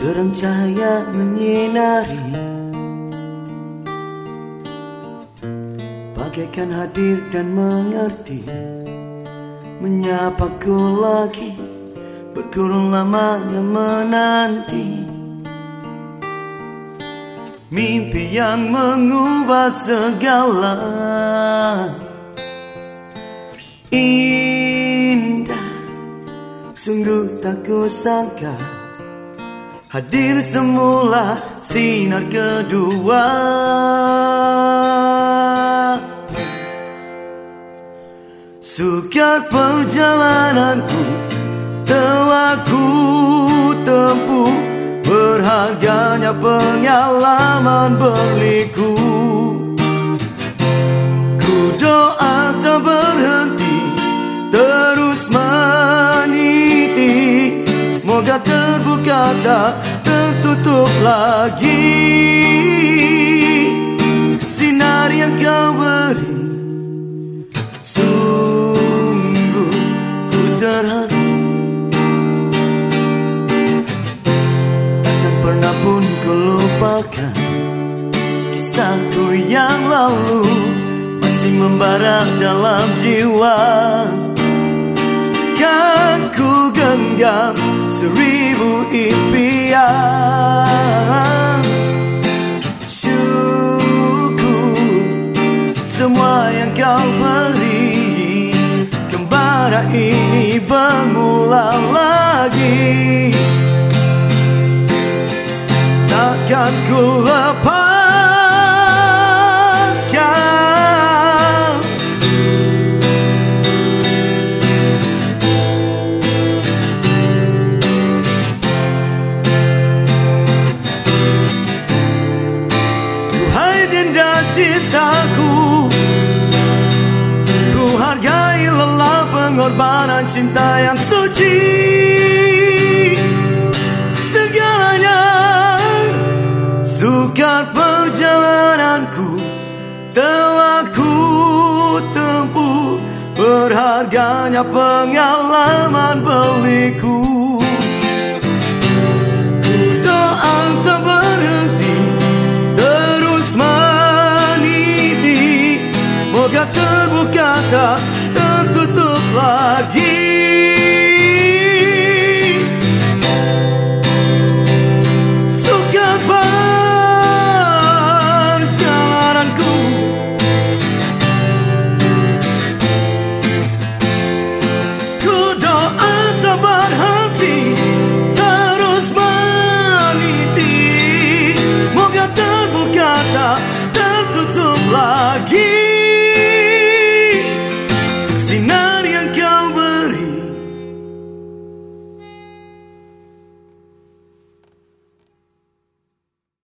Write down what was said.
Terang cahaya menyinari. Bagaikan hadir dan mengerti. Menyapaku lagi Berkurung lamanya menanti. Mimpi yang mengubah segala. Indah Sungguh tak kusangka Hadir semula sinar kedua. Suka perjalananku telah ku tempuh Berharganya pengalaman berliku Ku doa tak berhenti Moga terbuka tak tertutup lagi. Sinar yang kau beri Sungguh ku terhenti pernah pun ku lupakan Kisahku yang lalu. Masih membara dalam jiwa. Kan ku genggam seribu impian. Syukur semua yang kau beri. Kembara ini bermula lagi. Takkan ku lepaskan cintaku. Ku hargai lelah pengorbanan cinta yang suci. Segalanya sukar perjalananku. Telah ku tempuh Berharganya pengalaman beliku. Ku doa tak tertutup lagi. Suka perjalananku. Ku doa tak berhenti Terus meniti. Moga terbuka tak tertutup lagi.